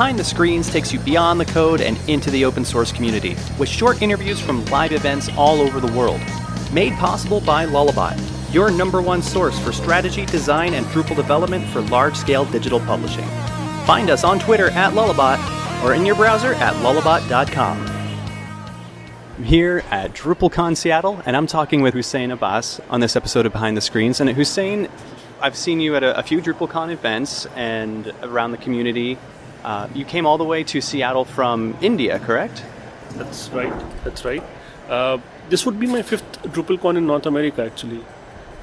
Behind the Screens takes you beyond the code and into the open source community with short interviews from live events all over the world. Made possible by Lullabot, your number one source for strategy, design, and Drupal development for large scale digital publishing. Find us on Twitter at Lullabot or in your browser at lullabot.com. I'm here at DrupalCon Seattle, and I'm talking with Hussain Abbas on this episode of Behind the Screens. And Hussain, I've seen you at a, a few DrupalCon events and around the community. Uh, you came all the way to Seattle from India, correct? That's right. That's right. Uh, this would be my fifth DrupalCon in North America, actually.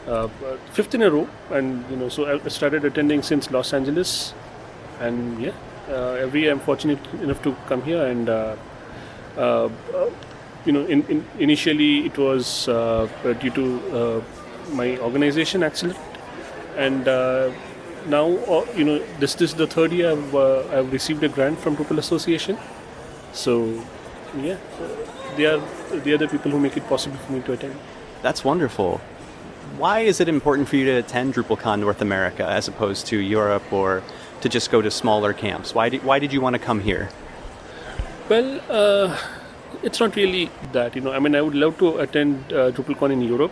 Uh, fifth in a row, and you know, so I started attending since Los Angeles, and yeah, uh, every year I'm fortunate enough to come here, and uh, uh, you know, in, in initially it was due to my organization Axelerant, and now uh, you know this, this is the third year I've, uh, I've received a grant from Drupal Association. So yeah they are they are the people who make it possible for me to attend. That's wonderful. Why is it important for you to attend DrupalCon North America as opposed to Europe or to just go to smaller camps? Why did, why did you want to come here? Well uh, it's not really that you know. I mean I would love to attend uh, DrupalCon in Europe.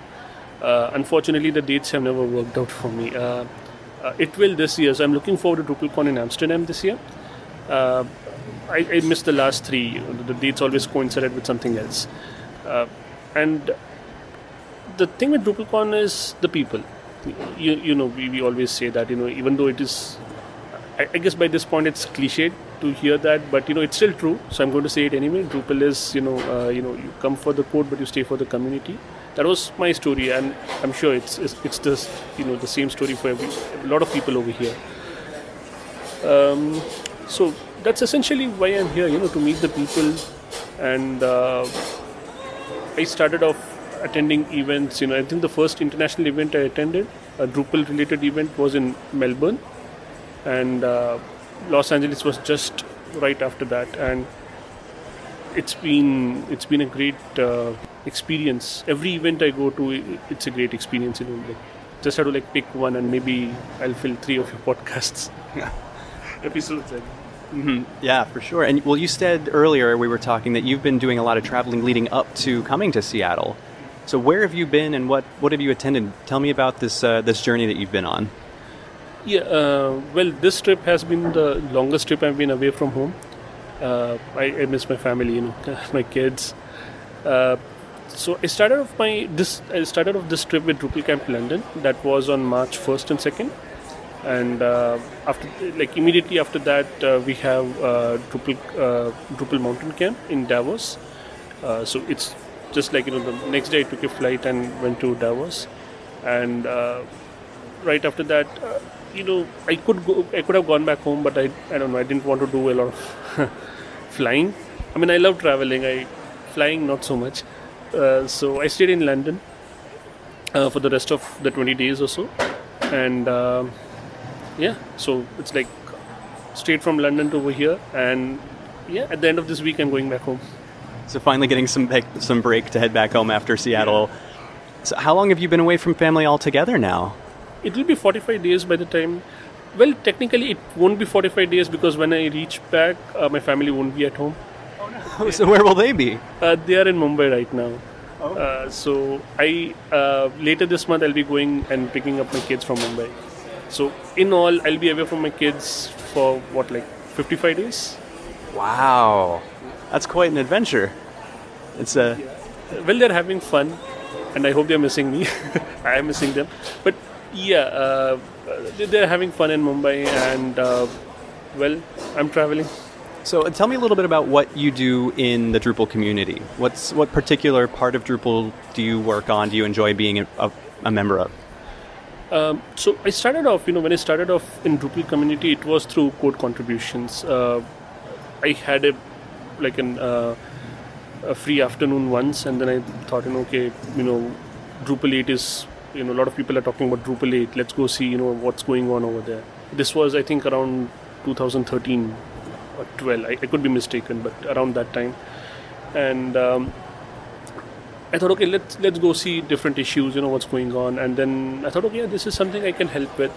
Uh, unfortunately the dates have never worked out for me. Uh, it will this year. So I'm looking forward to DrupalCon in Amsterdam this year. Uh, I, I, missed the last three. The dates always coincided with something else. Uh, and the thing with DrupalCon is the people. You, you know, we, we always say that, you know, even though it is, I, I guess by this point it's cliched to hear that, but, you know, it's still true. So I'm going to say it anyway. Drupal is, you know, uh, you know, you come for the code, but you stay for the community that was my story, and I'm sure it's it's, it's just you know the same story for every a lot of people over here. Um, so that's essentially why I'm here, you know, to meet the people, and uh, I started off attending events. You know, I think the first international event I attended, a Drupal-related event, was in Melbourne, and uh, Los Angeles was just right after that, and it's been it's been a great uh, experience. Every event I go to, it's a great experience. Know, just have to like pick one, and maybe I'll fill three of your podcasts episodes. Mm-hmm. Yeah, for sure. And well, you said earlier we were talking that you've been doing a lot of traveling leading up to coming to Seattle. So where have you been, and what what have you attended? Tell me about this uh, this journey that you've been on. Yeah, uh, well, this trip has been the longest trip I've been away from home. Uh, I, I, miss my family, you know, my kids. Uh, so I started off my this I started off this trip with Drupal Camp London. That was on March first and second, and uh, after like immediately after that uh, we have uh, Drupal uh, Drupal Mountain Camp in Davos. So it's just like you know the next day I took a flight and went to Davos, and right after that, you know I could go I could have gone back home, but I I don't know I didn't want to do a lot of flying. I mean I love traveling. I flying not so much. Uh, so I stayed in London uh, for the rest of the 20 days or so, and uh, yeah, so it's like straight from London to over here, and yeah, at the end of this week I'm going back home. So finally getting some some break to head back home after Seattle. Yeah. So how long have you been away from family altogether now? It will be 45 days by the time. Well, technically it won't be 45 days because when I reach back, uh, my family won't be at home. oh, no. so where will they be? Uh, they are in Mumbai right now. Oh. Uh, so I uh, later this month I'll be going and picking up my kids from Mumbai. So in all, I'll be away from my kids for what like 55 days. Wow, that's quite an adventure. It's a yeah. well, they're having fun, and I hope they're missing me. I am missing them, but yeah, uh, they're having fun in Mumbai, and uh, well, I'm traveling. So uh, tell me a little bit about what you do in the Drupal community. What's what particular part of Drupal do you work on? Do you enjoy being a, a member of? Um, so I started off, you know, when I started off in Drupal community, it was through code contributions. Uh, I had a like an uh, a free afternoon once, and then I thought, you know, okay, you know, Drupal 8 is, you know, a lot of people are talking about Drupal 8. Let's go see, you know, what's going on over there. This was, I think, around 2013 or 12 I, I, could be mistaken but around that time. And um, I thought okay let's let's go see different issues you know what's going on. And then I thought okay yeah, this is something I can help with.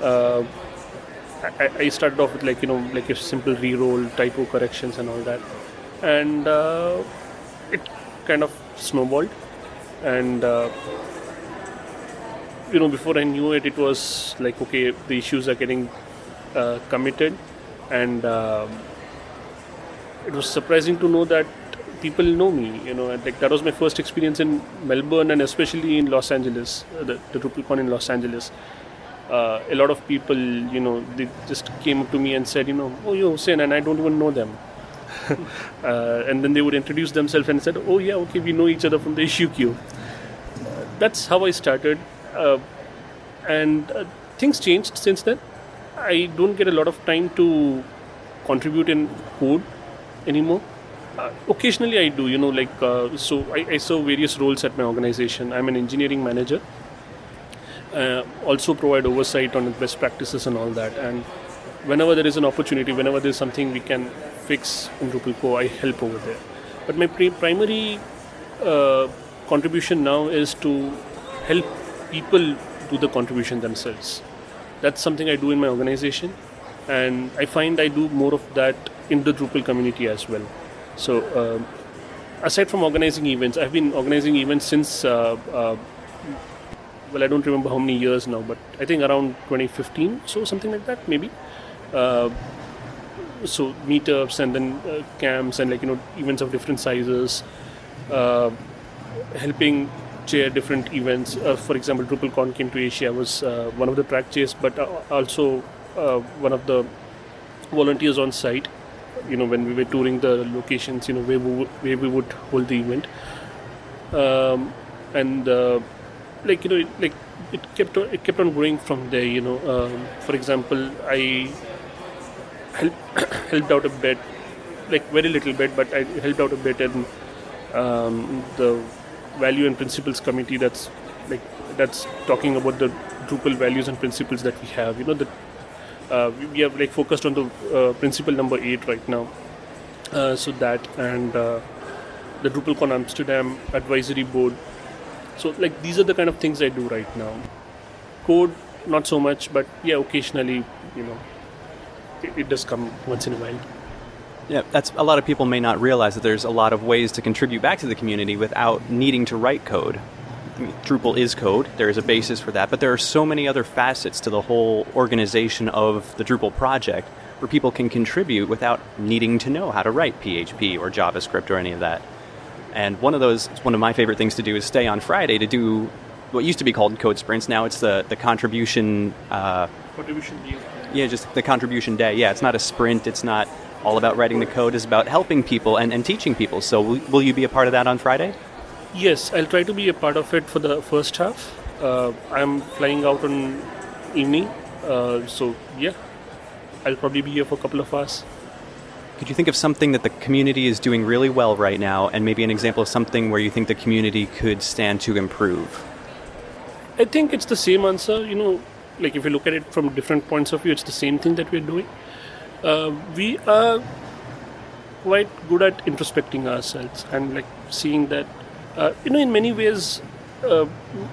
Uh, I, I started off with like you know like a simple re-roll typo corrections and all that. And uh, it kind of snowballed. And uh, you know before i knew it it was like okay the issues are getting uh, committed. And um it was surprising to know that people know me you know and like that was my first experience in melbourne and especially in los angeles uh, the, the drupalcon in los angeles. Uh, a lot of people you know they just came up to me and said you know oh you're Hussain and i don't even know them. Uh, and then they would introduce themselves and said oh yeah okay we know each other from the issue queue that's how I started, uh, and uh, things changed since then. I don't get a lot of time to contribute in code anymore. Uh, occasionally, I do. You know, like uh, so, I, I serve various roles at my organization. I'm an engineering manager. Uh, also, provide oversight on best practices and all that. And whenever there is an opportunity, whenever there's something we can fix in Drupal core, I help over there. But my pre- primary uh, contribution now is to help people do the contribution themselves. That's something I do in my organization, and I find I do more of that in the Drupal community as well. So, uh, aside from organizing events, I've been organizing events since. Uh, uh, well, I don't remember how many years now, but I think around 2015, so something like that, maybe. Uh, so meetups and then uh, camps and like you know events of different sizes. Uh, helping chair different events. Uh, for example, DrupalCon came to Asia. I was uh, one of the track chairs, but uh, also uh, one of the volunteers on site. You know, when we were touring the locations, you know, where we would, where we would hold the event, um, and uh, like you know, it, like it kept on, it kept on growing from there. You know, um, for example, I helped helped out a bit, like very little bit, but I helped out a bit in um, the value and principles committee that's like that's talking about the Drupal values and principles that we have. You know that uh, we are like focused on the uh, principle number eight right now. Uh, so that and uh, the DrupalCon Amsterdam advisory board. So like these are the kind of things I do right now. Code not so much, but yeah, occasionally you know it, it does come once in a while. Yeah, that's a lot of people may not realize that there's a lot of ways to contribute back to the community without needing to write code. I mean, Drupal is code. There is a basis for that, but there are so many other facets to the whole organization of the Drupal project where people can contribute without needing to know how to write PHP or JavaScript or any of that. And one of those, one of my favorite things to do is stay on Friday to do what used to be called code sprints. Now it's the the contribution. Uh, Contribution day. yeah, just the contribution day. Yeah, it's not a sprint. It's not all about writing the code. is about helping people and, and teaching people. So will, will you be a part of that on Friday? Yes, I'll try to be a part of it for the first half. Uh, I'm flying out on evening, uh, so yeah, I'll probably be here for a couple of hours. Could you think of something that the community is doing really well right now, and maybe an example of something where you think the community could stand to improve? I think it's the same answer. You know, like if you look at it from different points of view, it's the same thing that we're doing. Uh, we are quite good at introspecting ourselves and like seeing that, uh, you know, in many ways, uh,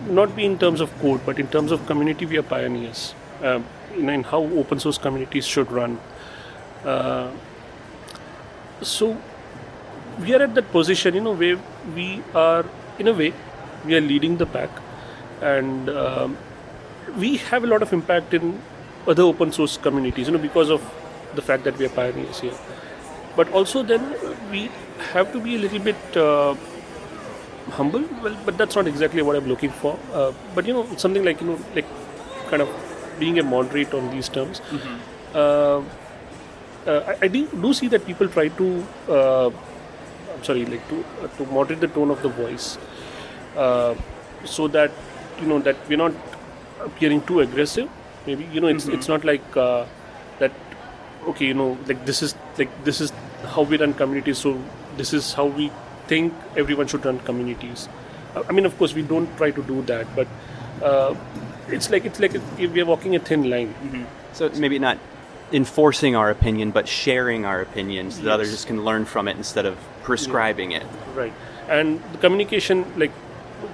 not be in terms of code, but in terms of community, we are pioneers. Know, in how open source communities should run. Uh, so we are at that position, you know, where we are, in a way, we are leading the pack, and um, we have a lot of impact in other open source communities, you know, because of the fact that we are pioneers here. But also, then we have to be a little bit uh, humble. Well, but that's not exactly what I'm looking for. Uh, but you know, something like you know, like kind of being a moderate on these terms. Uh, uh, I, I do, do see that people try to, uh, I'm sorry, like to uh, to moderate the tone of the voice, uh, so that you know that we're not appearing too aggressive. Maybe you know it's it's not like uh. Okay, you know, like this is like this is how we run communities. So this is how we think everyone should run communities. I mean, of course, we don't try to do that, but uh, it's like it's like we are walking a thin line. So maybe not enforcing our opinion, but sharing our opinions so that others can learn from it instead of prescribing it. right and the communication like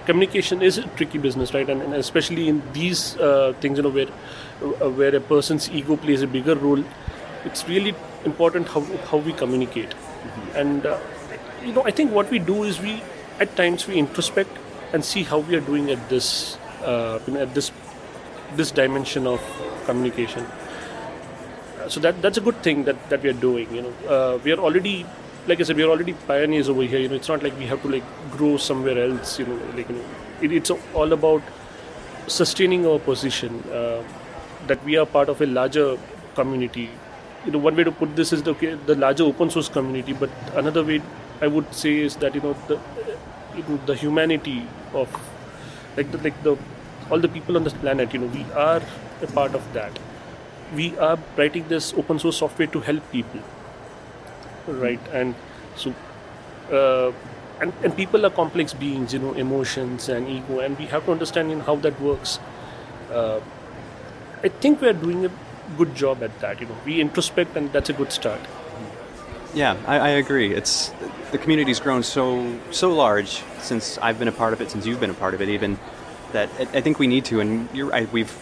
communication is a tricky business, right? And, and especially in these uh, things, you know, where uh, where a person's ego plays a bigger role, it's really important how how we communicate. And uh, you know, I think what we do is we at times we introspect and see how we are doing at this uh, you know, at this this dimension of communication. So that that's a good thing that, that we are doing. You know, uh, we are already like I said, we are already pioneers over here. You know, it's not like we have to like grow somewhere else. You know, like you know, it, it's all about sustaining our position. Uh, that we are part of a larger community. You know, one way to put this is the okay, the larger open source community, but another way I would say is that you know the you know, the humanity of like the like the all the people on this planet. You know, we are a part of that. We are writing this open source software to help people right and so uh, and, and people are complex beings you know emotions and ego and we have to understand you know, how that works uh, i think we are doing a good job at that you know we introspect and that's a good start yeah i, I agree it's the community's grown so so large since i've been a part of it since you've been a part of it even that i, think we need to and you're right we've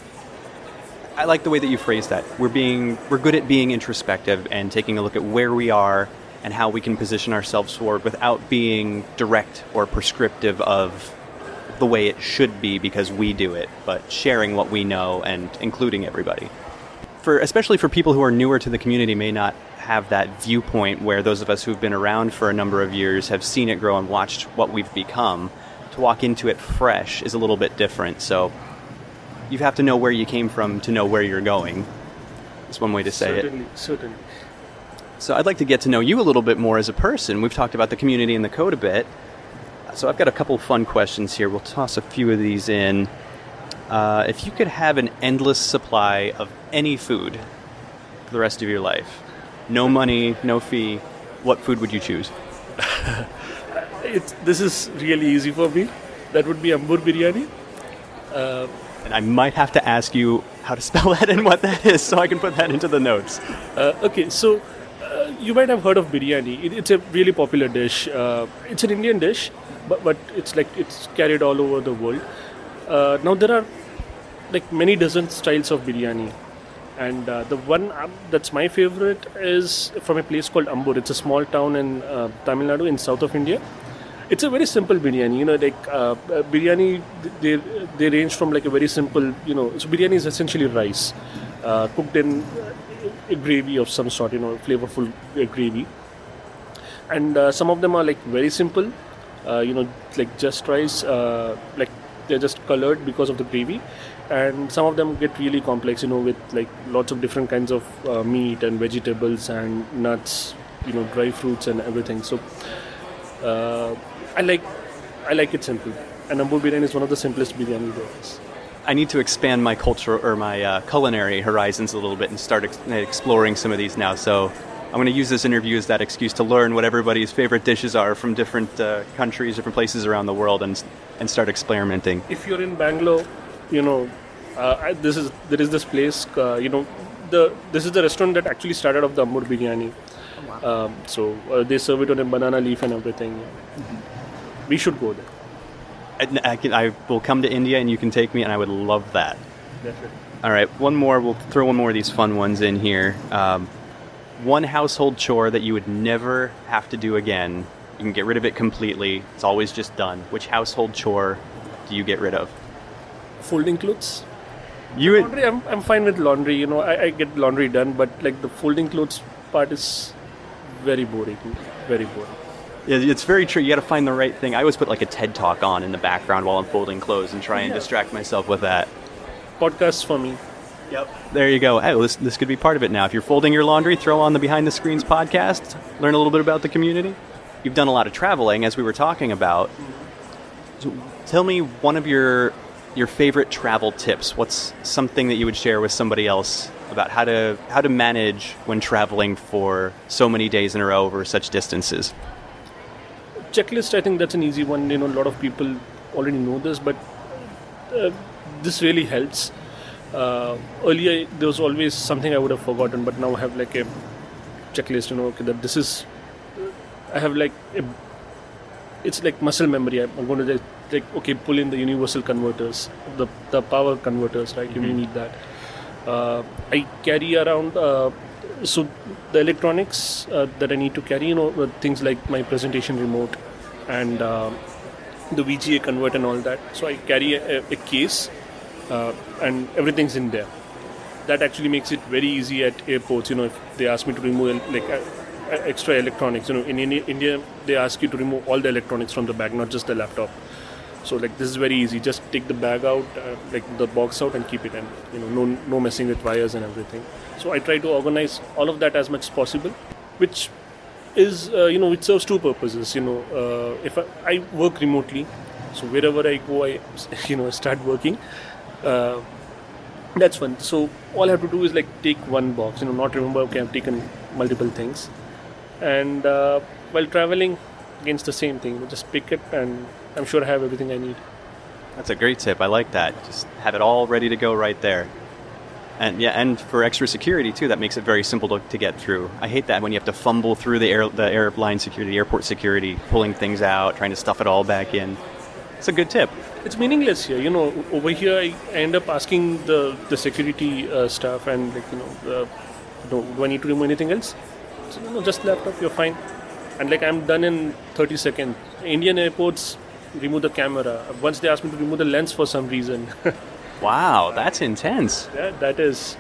I like the way that you phrased that. We're being we're good at being introspective and taking a look at where we are and how we can position ourselves forward without being direct or prescriptive of the way it should be because we do it, but sharing what we know and including everybody. For especially for people who are newer to the community may not have that viewpoint where those of us who've been around for a number of years have seen it grow and watched what we've become. To walk into it fresh is a little bit different. So you have to know where you came from to know where you're going. That's one way to say certainly, it. Certainly. So I'd like to get to know you a little bit more as a person. We've talked about the community and the code a bit. So I've got a couple fun questions here. We'll toss a few of these in. Uh, if you could have an endless supply of any food for the rest of your life, no money, no fee, what food would you choose? it's, this is really easy for me. That would be Ambur biryani. Uh, and I might have to ask you how to spell that and what that is so I can put that into the notes. Uh, okay, so uh, you might have heard of biryani. It, it's a really popular dish. Uh, it's an Indian dish, but, but it's like it's carried all over the world. Uh, now there are like many dozen styles of biryani. And uh, the one that's my favorite is from a place called Ambur. It's a small town in uh, Tamil Nadu in south of India it's a very simple biryani. You know, like uh, uh, biryani, they they range from like a very simple. You know, so biryani is essentially rice uh, cooked in a gravy of some sort. You know, flavorful uh, gravy. And uh, some of them are like very simple. Uh, you know, like just rice. like they're just colored because of the gravy. And some of them get really complex. You know, with like lots of different kinds of meat and vegetables and nuts. You know, dry fruits and everything. So. I like I like it simple. And Ambur biryani is one of the simplest biryani there is. I need to expand my culture or my uh, culinary horizons a little bit and start ex- exploring some of these now. So I'm going to use this interview as that excuse to learn what everybody's favorite dishes are from different uh, countries, different places around the world, and and start experimenting. If you're in Bangalore, you know, uh, this is there is this place, uh, you know, the this is the restaurant that actually started off the Ambur biryani. Oh, wow. um, so uh, they serve it on a banana leaf and everything. Mm-hmm we should go there. I, I, can, I will come to India and you can take me, and I would love that. Definitely. All right, one more. We'll throw one more of these fun ones in here. Um, one household chore that you would never have to do again. You can get rid of it completely. It's always just done. Which household chore do you get rid of? Folding clothes. You would... laundry. I'm, I'm fine with laundry. You know, I, I get laundry done, but like the folding clothes part is very boring. Very boring. Yeah, it's very true. You got to find the right thing. I always put like a TED talk on in the background while I'm folding clothes and try and yeah. distract myself with that. Podcasts for me. Yep. There you go. Hey, well, this, this could be part of it now. If you're folding your laundry, throw on the Behind the Screens podcast, learn a little bit about the community. You've done a lot of traveling, as we were talking about. So tell me one of your your favorite travel tips. What's something that you would share with somebody else about how to how to manage when traveling for so many days in a row over such distances? checklist, I think that's an easy one. You know, a lot of people already know this, but uh, this really helps. Uh, earlier, there was always something I would have forgotten, but now I have like a checklist. You know, okay, that this is. I have like a, it's like muscle memory. I'm going to like okay, pull in the universal converters, the the power converters, right? You need that. Uh, I carry around. Uh, so the electronics uh, that I need to carry, you know, things like my presentation remote and uh, the VGA convert and all that. So I carry a, a case uh, and everything's in there. That actually makes it very easy at airports. You know, if they ask me to remove like uh, uh, extra electronics, you know, in Indi- India they ask you to remove all the electronics from the bag, not just the laptop. So like this is very easy. Just take the bag out, uh, like the box out, and keep it in. You know, no no messing with wires and everything. So I try to organize all of that as much as possible, which is uh, you know it serves two purposes. You know, uh, if I, I work remotely, so wherever I go, I you know start working. Uh, that's fun. So all I have to do is like take one box. You know, not remember. Okay, I've taken multiple things, and uh, while traveling, against the same thing. Just pick it, and I'm sure I have everything I need. That's a great tip. I like that. Just have it all ready to go right there. And yeah, and for extra security too, that makes it very simple to, to get through. I hate that when you have to fumble through the air, the airline security, airport security, pulling things out, trying to stuff it all back in. It's a good tip. It's meaningless here. You know, over here I end up asking the the security uh, staff and like you know, uh, know, do I need to remove anything else? So, no, no, just laptop. You're fine. And like I'm done in 30 seconds. Indian airports remove the camera. Once they ask me to remove the lens for some reason. Wow, that's intense. yeah, that is.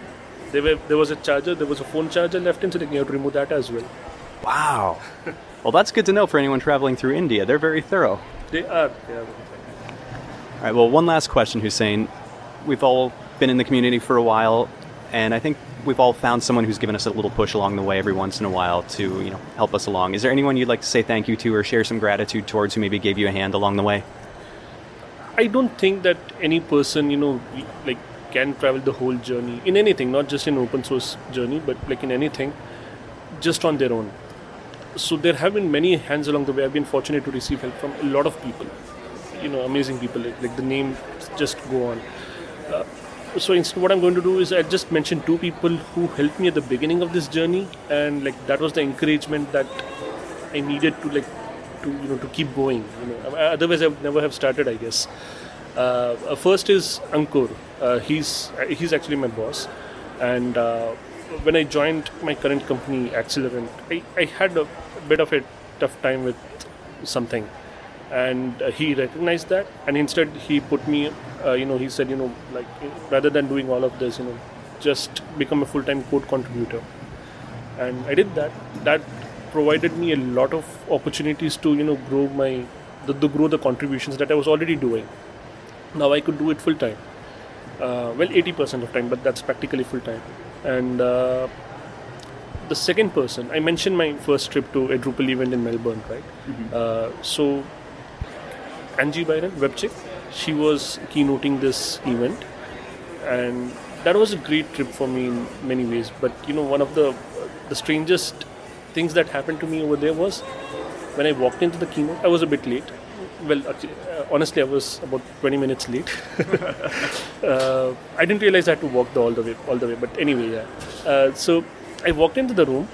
There, were, there was a charger, there was a phone charger left in, so they have to remove that as well. Wow. well, that's good to know for anyone traveling through India. They're very thorough. They are. Yeah. All right, well, one last question, Hussain. We've all been in the community for a while, and I think we've all found someone who's given us a little push along the way every once in a while to, you know, help us along. Is there anyone you'd like to say thank you to or share some gratitude towards who maybe gave you a hand along the way? I don't think that any person, you know, like can travel the whole journey in anything, not just in open source journey, but like in anything, just on their own. So there have been many hands along the way. I've been fortunate to receive help from a lot of people, you know, amazing people. Like, like the name just go on. Uh, so instead, what I'm going to do is I just mention two people who helped me at the beginning of this journey, and like that was the encouragement that I needed to like to you know to keep going. You know, otherwise I would never have started, I guess. Uh, first is Ankur. Uh, he's he's actually my boss, and uh, when I joined my current company, Axelerant, I, I had a bit of a tough time with something, and uh, he recognized that, and instead he put me. Uh, you know, he said, you know, like rather than doing all of this, you know, just become a full-time code contributor, and I did that. That provided me a lot of opportunities to you know grow my the, the grow the contributions that I was already doing. Now I could do it full time. Uh, well, 80% of time, but that's practically full time. And uh, the second person, I mentioned my first trip to a Drupal event in Melbourne, right? Uh, so Angie Byron, Webchick, she was keynoting this event, and that was a great trip for me in many ways. But you know, one of the the strangest things that happened to me over there was when I walked into the keynote, I was a bit late. Well, actually, uh, honestly, I was about 20 minutes late. uh, I didn't realize I had to walk the, all the way, all the way. But anyway, yeah. Uh, so I walked into the room,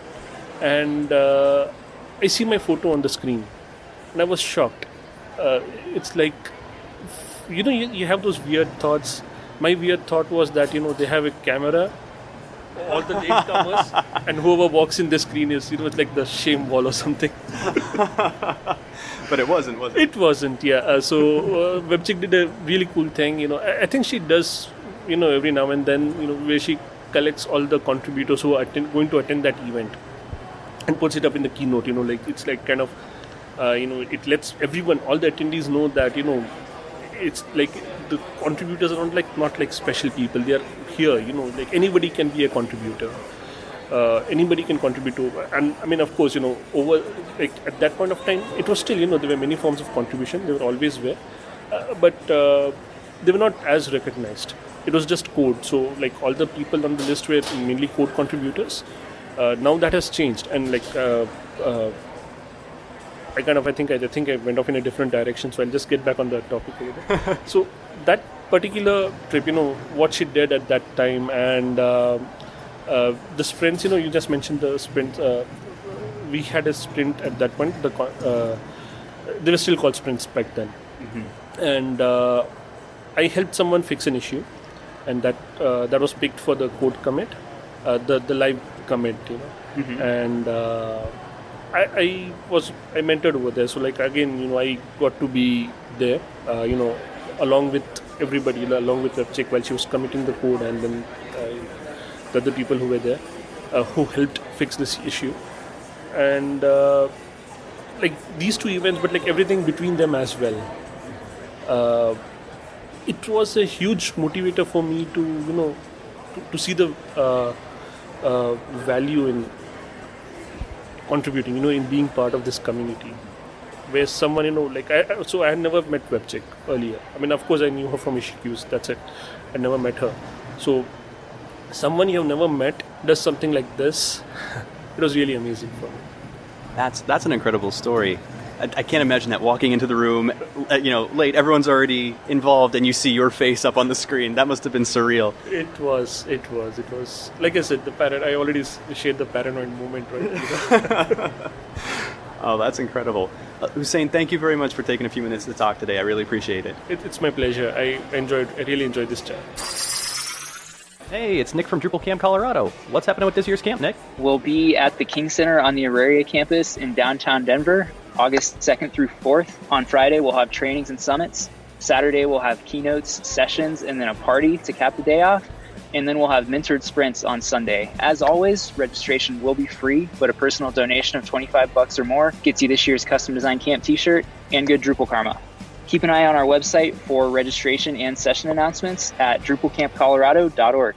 and uh, I see my photo on the screen, and I was shocked. Uh, it's like, you know, you, you have those weird thoughts. My weird thought was that you know they have a camera all the latecomers, and whoever walks in the screen is, you know, it's like the shame wall or something. But it wasn't, was it? It wasn't, yeah. Uh, so uh, Webchick did a really cool thing. You know, I, I think she does, you know, every now and then, you know, where she collects all the contributors who are attend, going to attend that event and puts it up in the keynote. You know, like it's like kind of, uh, you know, it lets everyone, all the attendees know that you know, it's like the contributors are not like not like special people. They are here. You know, like anybody can be a contributor. Uh, anybody can contribute to and i mean of course you know over like at that point of time it was still you know there were many forms of contribution they were always there uh, but uh, they were not as recognized it was just code. So like all the people on the list were mainly code contributors. Uh, now that has changed and like uh, uh, I kind of I think I, I think I went off in a different direction so I'll just get back on the topic little. so that particular trip you know what she did at that time and uh, uh, the sprints you know you just mentioned the sprint uh, we had a sprint at that point the co- uh, they were still called sprints back then. And uh, I helped someone fix an issue, and that uh, that was picked for the code commit, uh, the the live commit, you know, Mm-hmm. and uh, I, I was I mentored over there. So like again, you know, I got to be there, uh, you know, along with everybody, along with Webchick while she was committing the code, and then uh, the other people who were there, uh, who helped fix this issue, and uh, like these two events, but like everything between them as well. It was a huge motivator for me to you know to, to see the uh, uh, value in contributing you know in being part of this community where someone you know like I so I had never met Webchick earlier. I mean of course I knew her from issue queues that's it. I never met her. So someone you have never met does something like this it was really amazing for me. That's that's an incredible story. I, I can't imagine that walking into the room, uh, you know, late, everyone's already involved, and you see your face up on the screen. That must have been surreal. It was, it was, it was. Like I said, the parent. I already shared the paranoid moment, right? Oh, that's incredible. Uh, Hussain, thank you very much for taking a few minutes to talk today. I really appreciate it. it, it's my pleasure. I enjoyed. I really enjoyed this chat. Hey, it's Nick from Drupal Camp, Colorado. What's happening with this year's camp, Nick? We'll be at the King Center on the Auraria campus in downtown Denver, August 2nd through 4th. On Friday, we'll have trainings and summits. Saturday, we'll have keynotes, sessions, and then a party to cap the day off. And then we'll have mentored sprints on Sunday. As always, registration will be free, but a personal donation of 25 bucks or more gets you this year's custom design camp t-shirt and good Drupal Karma. Keep an eye on our website for registration and session announcements at drupalcampcolorado.org.